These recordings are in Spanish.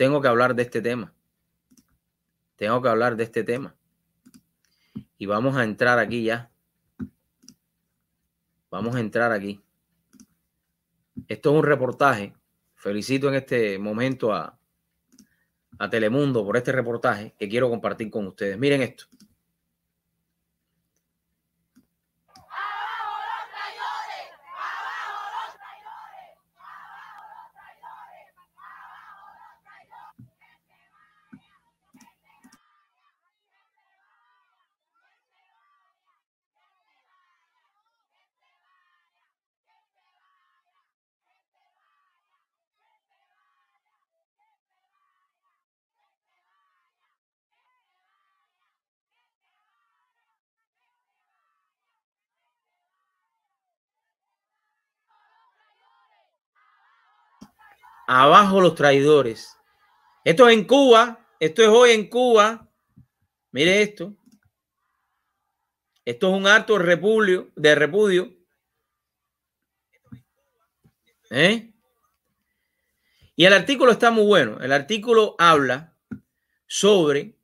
tengo que hablar de este tema. Tengo que hablar de este tema. Y vamos a entrar aquí ya. Vamos a entrar aquí. Esto es un reportaje. Felicito en este momento a, a Telemundo por este reportaje que quiero compartir con ustedes. Miren esto. Abajo los traidores. Esto es en Cuba. Esto es hoy en Cuba. Mire esto. Esto es un acto de repudio. De repudio. ¿Eh? Y el artículo está muy bueno. El artículo habla sobre.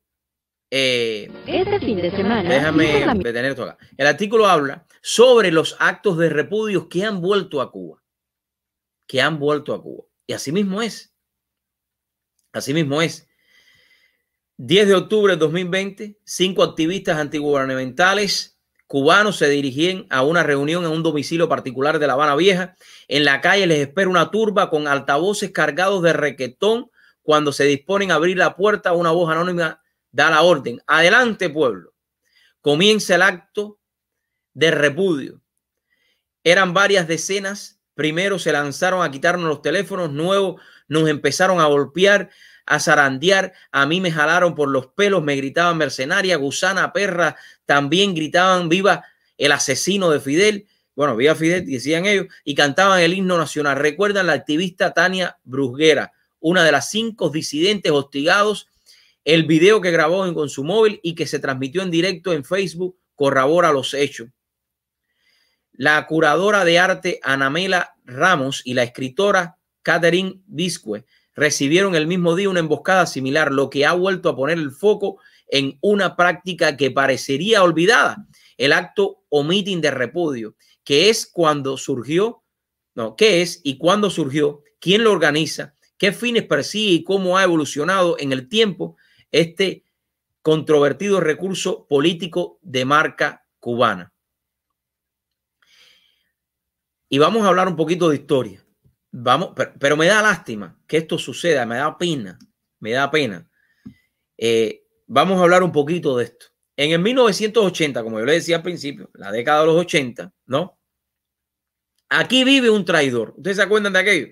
Eh, este fin de semana. Déjame detener esto acá. El artículo habla sobre los actos de repudio que han vuelto a Cuba. Que han vuelto a Cuba. Y así mismo es. Así mismo es. 10 de octubre de 2020, cinco activistas antigubernamentales cubanos se dirigían a una reunión en un domicilio particular de La Habana Vieja. En la calle les espera una turba con altavoces cargados de requetón. Cuando se disponen a abrir la puerta, una voz anónima da la orden. Adelante, pueblo. Comienza el acto de repudio. Eran varias decenas Primero se lanzaron a quitarnos los teléfonos nuevos, nos empezaron a golpear, a zarandear. A mí me jalaron por los pelos, me gritaban mercenaria, gusana, perra. También gritaban viva el asesino de Fidel. Bueno, viva Fidel, decían ellos, y cantaban el himno nacional. Recuerdan la activista Tania Brusguera, una de las cinco disidentes hostigados. El video que grabó con su móvil y que se transmitió en directo en Facebook corrobora los hechos. La curadora de arte Anamela Ramos y la escritora Catherine Bisque recibieron el mismo día una emboscada similar, lo que ha vuelto a poner el foco en una práctica que parecería olvidada, el acto o meeting de repudio, que es cuando surgió, no, qué es y cuándo surgió, quién lo organiza, qué fines persigue y cómo ha evolucionado en el tiempo este controvertido recurso político de marca cubana. Y vamos a hablar un poquito de historia. Vamos, pero, me da lástima que esto suceda, me da pena, me da pena. Eh, vamos a hablar un poquito de esto. En el 1980, como yo le decía al principio, la década de los 80, ¿no? Aquí vive un traidor. ¿Ustedes se acuerdan de aquello?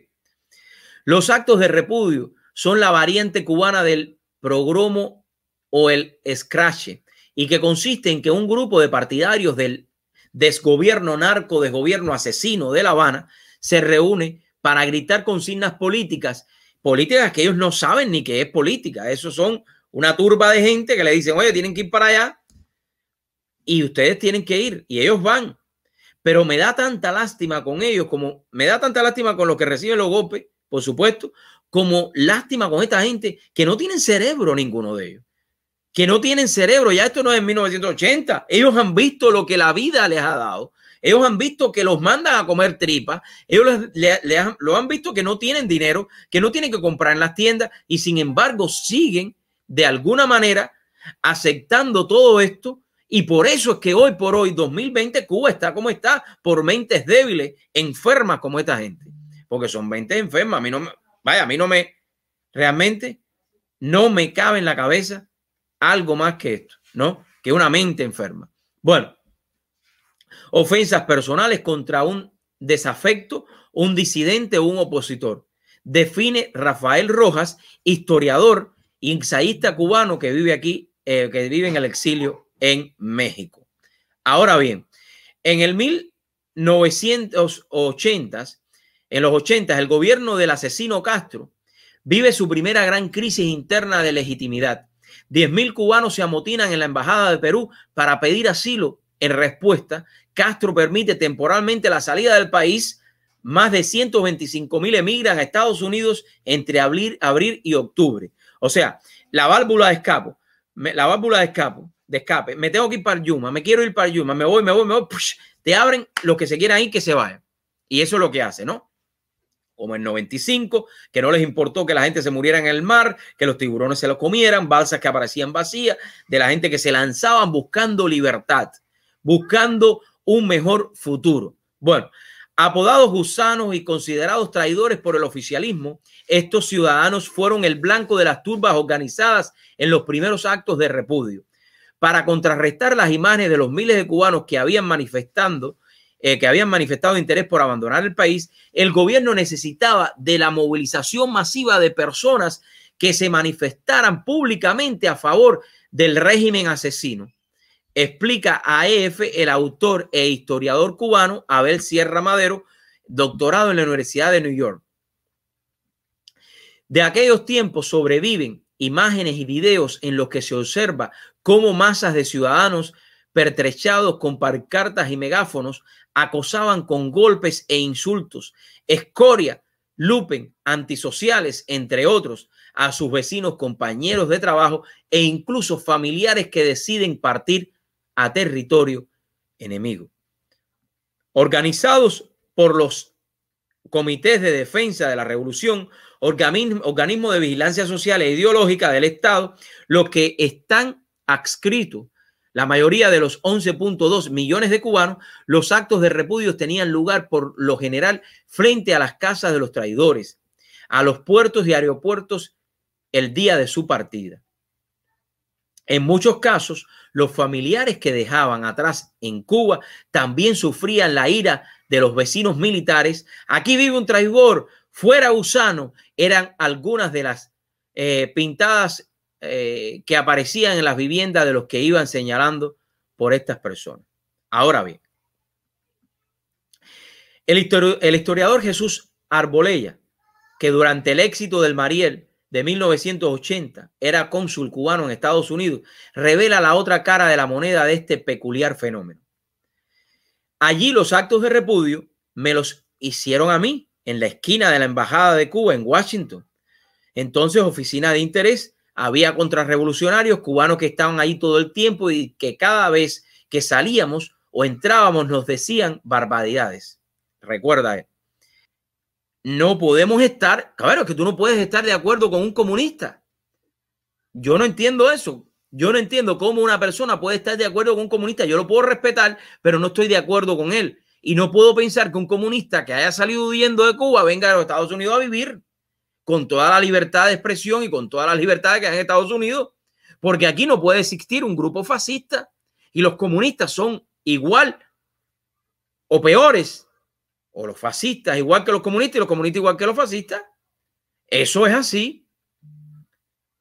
Los actos de repudio son la variante cubana del progromo o el scratch y que consiste en que un grupo de partidarios del desgobierno narco, desgobierno asesino de La Habana, se reúne para gritar consignas políticas, políticas que ellos no saben ni qué es política. Eso son una turba de gente que le dicen, oye, tienen que ir para allá y ustedes tienen que ir y ellos van. Pero me da tanta lástima con ellos, como me da tanta lástima con los que reciben los golpes, por supuesto, como lástima con esta gente que no tienen cerebro ninguno de ellos que no tienen cerebro. Ya esto no es en 1980. Ellos han visto lo que la vida les ha dado. Ellos han visto que los mandan a comer tripas. Ellos lo han visto que no tienen dinero, que no tienen que comprar en las tiendas y sin embargo siguen de alguna manera aceptando todo esto. Y por eso es que hoy por hoy, 2020, Cuba está como está, por mentes débiles, enfermas como esta gente. Porque son mentes enfermas. A mí no me, vaya, a mí no me, realmente no me cabe en la cabeza algo más que esto, ¿no? Que una mente enferma. Bueno, ofensas personales contra un desafecto, un disidente o un opositor. Define Rafael Rojas, historiador y ensayista cubano que vive aquí, eh, que vive en el exilio en México. Ahora bien, en el 1980, en los 80, el gobierno del asesino Castro vive su primera gran crisis interna de legitimidad 10.000 cubanos se amotinan en la Embajada de Perú para pedir asilo. En respuesta, Castro permite temporalmente la salida del país más de 125 mil emigran a Estados Unidos entre abril, y octubre. O sea, la válvula de escape, la válvula de escape, de escape, me tengo que ir para Yuma, me quiero ir para Yuma, me voy, me voy, me voy, te abren los que se quieran ir que se vayan. Y eso es lo que hace, ¿no? Como en 95, que no les importó que la gente se muriera en el mar, que los tiburones se los comieran, balsas que aparecían vacías, de la gente que se lanzaban buscando libertad, buscando un mejor futuro. Bueno, apodados gusanos y considerados traidores por el oficialismo, estos ciudadanos fueron el blanco de las turbas organizadas en los primeros actos de repudio. Para contrarrestar las imágenes de los miles de cubanos que habían manifestando, eh, que habían manifestado interés por abandonar el país, el gobierno necesitaba de la movilización masiva de personas que se manifestaran públicamente a favor del régimen asesino. Explica a EF el autor e historiador cubano Abel Sierra Madero, doctorado en la Universidad de New York. De aquellos tiempos sobreviven imágenes y videos en los que se observa cómo masas de ciudadanos pertrechados con pancartas y megáfonos acosaban con golpes e insultos, escoria, lupen, antisociales, entre otros, a sus vecinos, compañeros de trabajo e incluso familiares que deciden partir a territorio enemigo. Organizados por los comités de defensa de la revolución, organismo, de vigilancia social e ideológica del Estado, los que están adscritos, la mayoría de los 11.2 millones de cubanos, los actos de repudio tenían lugar por lo general frente a las casas de los traidores, a los puertos y aeropuertos el día de su partida. En muchos casos, los familiares que dejaban atrás en Cuba también sufrían la ira de los vecinos militares. Aquí vive un traidor, fuera gusano, eran algunas de las eh, pintadas eh, que aparecían en las viviendas de los que iban señalando por estas personas. Ahora bien, el, el historiador Jesús Arbolella, que durante el éxito del Mariel de 1980 era cónsul cubano en Estados Unidos, revela la otra cara de la moneda de este peculiar fenómeno. Allí los actos de repudio me los hicieron a mí en la esquina de la Embajada de Cuba en Washington. Entonces, oficina de interés, había contrarrevolucionarios cubanos que estaban ahí todo el tiempo y que cada vez que salíamos o entrábamos nos decían barbaridades. Recuerda, no podemos estar, claro, que tú no puedes estar de acuerdo con un comunista. Yo no entiendo eso. Yo no entiendo cómo una persona puede estar de acuerdo con un comunista. Yo lo puedo respetar, pero no estoy de acuerdo con él. Y no puedo pensar que un comunista que haya salido huyendo de Cuba venga a los Estados Unidos a vivir con toda la libertad de expresión y con toda la libertad que hay en Estados Unidos, porque aquí no puede existir un grupo fascista y los comunistas son igual o peores, o los fascistas igual que los comunistas y los comunistas igual que los fascistas. Eso es así.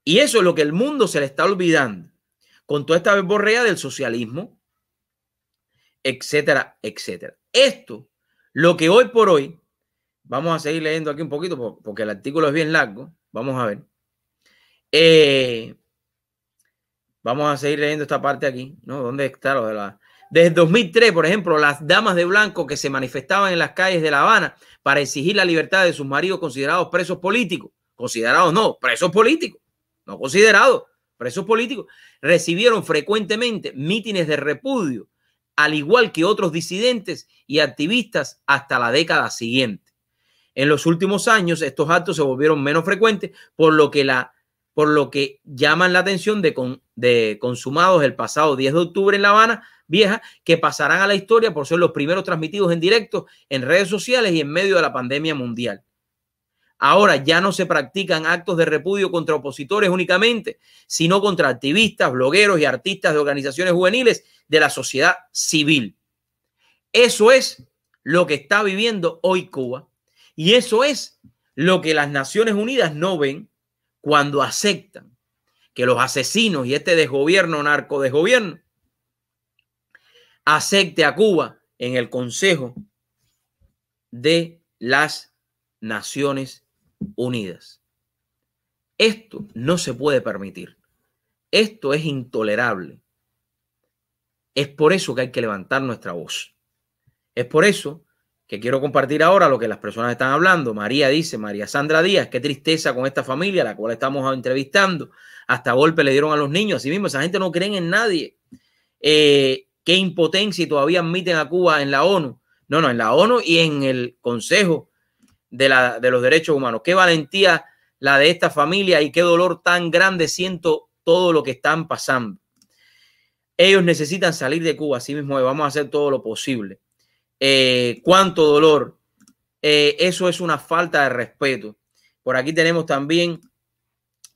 Y eso es lo que el mundo se le está olvidando con toda esta verborrea del socialismo, etcétera, etcétera. Esto, lo que hoy por hoy, vamos a seguir leyendo aquí un poquito porque el artículo es bien largo, vamos a ver. Eh, vamos a seguir leyendo esta parte aquí, ¿no? ¿Dónde está lo de la... Desde 2003, por ejemplo, las damas de blanco que se manifestaban en las calles de La Habana para exigir la libertad de sus maridos considerados presos políticos, considerados no, presos políticos, no considerados, presos políticos, recibieron frecuentemente mítines de repudio al igual que otros disidentes y activistas hasta la década siguiente. En los últimos años, estos actos se volvieron menos frecuentes, por lo que, la, por lo que llaman la atención de, de consumados el pasado 10 de octubre en La Habana Vieja, que pasarán a la historia por ser los primeros transmitidos en directo en redes sociales y en medio de la pandemia mundial. Ahora ya no se practican actos de repudio contra opositores únicamente, sino contra activistas, blogueros y artistas de organizaciones juveniles de la sociedad civil. Eso es lo que está viviendo hoy Cuba. Y eso es lo que las Naciones Unidas no ven cuando aceptan que los asesinos y este desgobierno, narco desgobierno, acepte a Cuba en el Consejo de las Naciones Unidas. Esto no se puede permitir. Esto es intolerable. Es por eso que hay que levantar nuestra voz. Es por eso que quiero compartir ahora lo que las personas están hablando. María dice, María Sandra Díaz, qué tristeza con esta familia, la cual estamos entrevistando. Hasta golpe le dieron a los niños. Así mismo, esa gente no cree en nadie. Eh, qué impotencia y todavía admiten a Cuba en la ONU. No, no, en la ONU y en el Consejo de, de los Derechos Humanos. Qué valentía la de esta familia y qué dolor tan grande siento todo lo que están pasando. Ellos necesitan salir de Cuba, así mismo vamos a hacer todo lo posible. Eh, cuánto dolor. Eh, eso es una falta de respeto. Por aquí tenemos también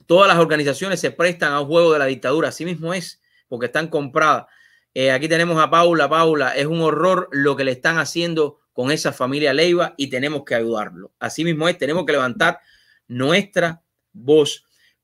todas las organizaciones se prestan a un juego de la dictadura, así mismo es, porque están compradas. Eh, aquí tenemos a Paula. Paula, es un horror lo que le están haciendo con esa familia Leiva y tenemos que ayudarlo. Así mismo es, tenemos que levantar nuestra voz